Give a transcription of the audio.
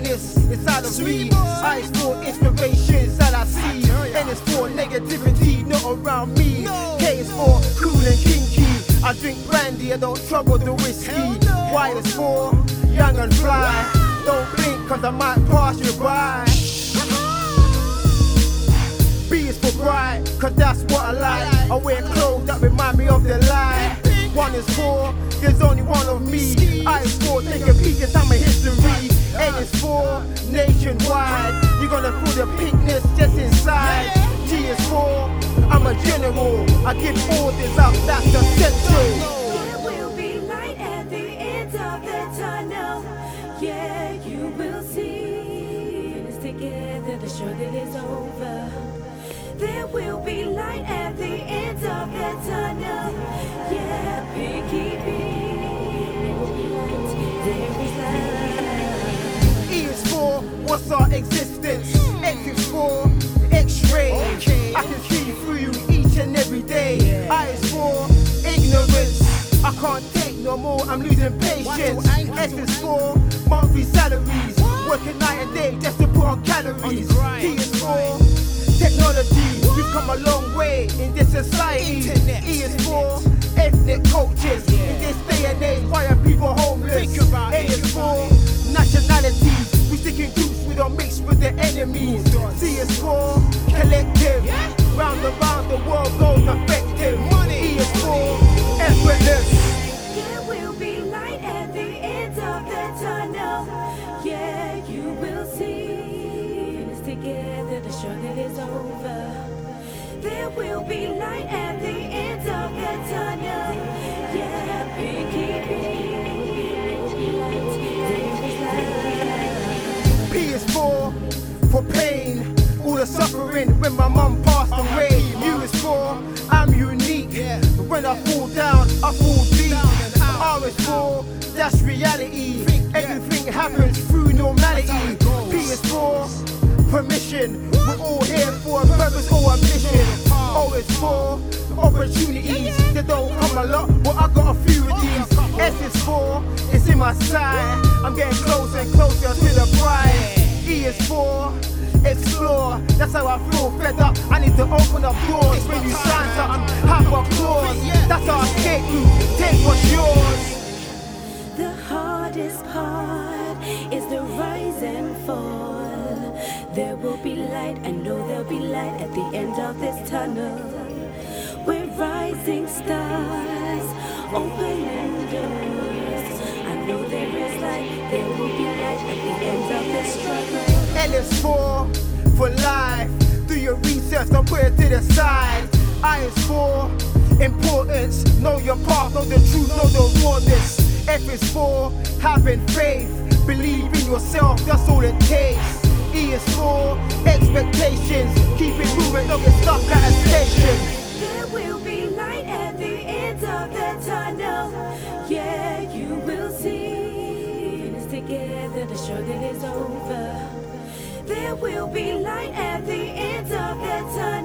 prettiness inside of me. I for inspirations that I see. and it's for negativity not around me. K is for cool and kinky. I drink brandy, I don't trouble the whiskey. Y is for young and fly. Don't blink, cause I might pass you by. B is for bright, cause that's what I like. I wear clothes that remind me of the light. One is for, there's only one of me. I is for, take a peek inside my history. A is for, nationwide. You're gonna feel the pinkness just inside. G is for, I'm a general. I give orders out, that's essential. There will be light at the end of the tunnel. Yeah, you will see. It's together, the struggle is over. There will be light at the end of the tunnel. Yeah, Pinky There is light. What's our existence. X is for X-ray. I can see through you each and every day. I is for ignorance. I can't take no more. I'm losing patience. S is for monthly salaries. Working night and day just to put on calories. T is for technology. We've come a long way in this society. E is for ethnic cultures. C is for collective. Round and round the world goes effective. E is for effortless. There will be light at the end of the tunnel. Yeah, you will see. It's together, the struggle is over. There will be light at the end of the tunnel. Yeah, is light. P is for for pain, suffering when my mum passed away. U is for I'm unique. But when I fall down, I fall deep. R is for that's reality. Everything happens through normality. P is for permission. We're all here for a purpose or a mission. O is for opportunities. They don't come a lot, but I got a few of these. S is for it's in my sight. I'm getting closer and closer to the prize. E is for explore. That's how I feel fed up. I need to open up doors when you sign something. Have applause. That's our escape route. Take what's yours. The hardest part is the rise and fall. There will be light, I know there'll be light at the end of this tunnel. We're rising stars, open opening doors. I know there is light, there will be light at the end of this struggle. Is for for put it to the side. I is for importance. Know your path, know the truth, know the rawness. F is for having faith. Believe in yourself, that's all it takes. E is for expectations. Keep it moving, don't get stuck at a station. There will be light at the end of the tunnel. Yeah, you will see. It's together, the struggle is over. There will be light at the end of the tunnel.